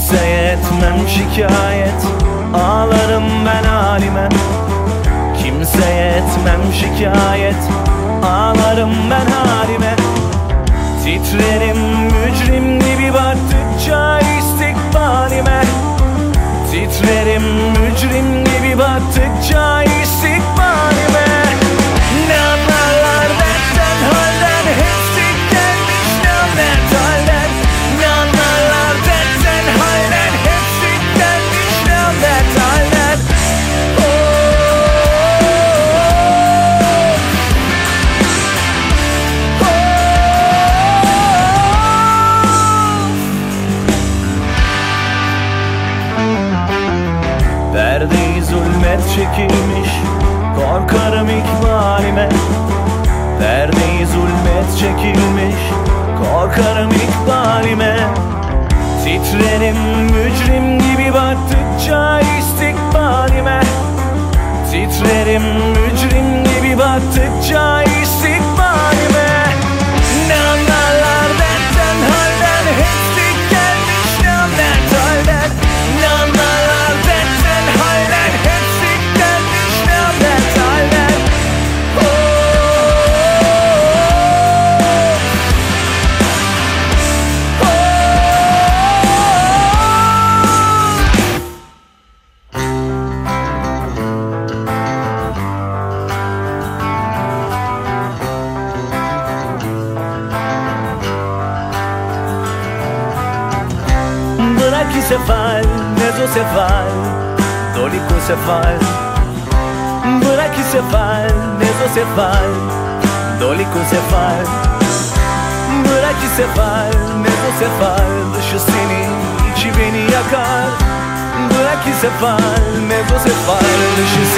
Kimseye etmem şikayet Ağlarım ben halime Kimseye etmem şikayet Ağlarım ben halime Titrerim mücrim gibi baktıkça istikbalime. Titrerim mücrim gibi baktıkça Perdeyi zulmet çekilmiş Korkarım ikbalime. Perdeyi zulmet çekilmiş Korkarım ikbalime. Titrerim mücrim gibi baktıkça istikbalime. Titrerim mücrim gibi baktıkça você vai, mesmo você vai, Dolico você vai. Por aqui você vai, mesmo você vai, Dolico você vai. Por aqui você vai, mesmo você vai, Lucicini, Divini e Agar. Por aqui você vai, mesmo você vai, Lucicini.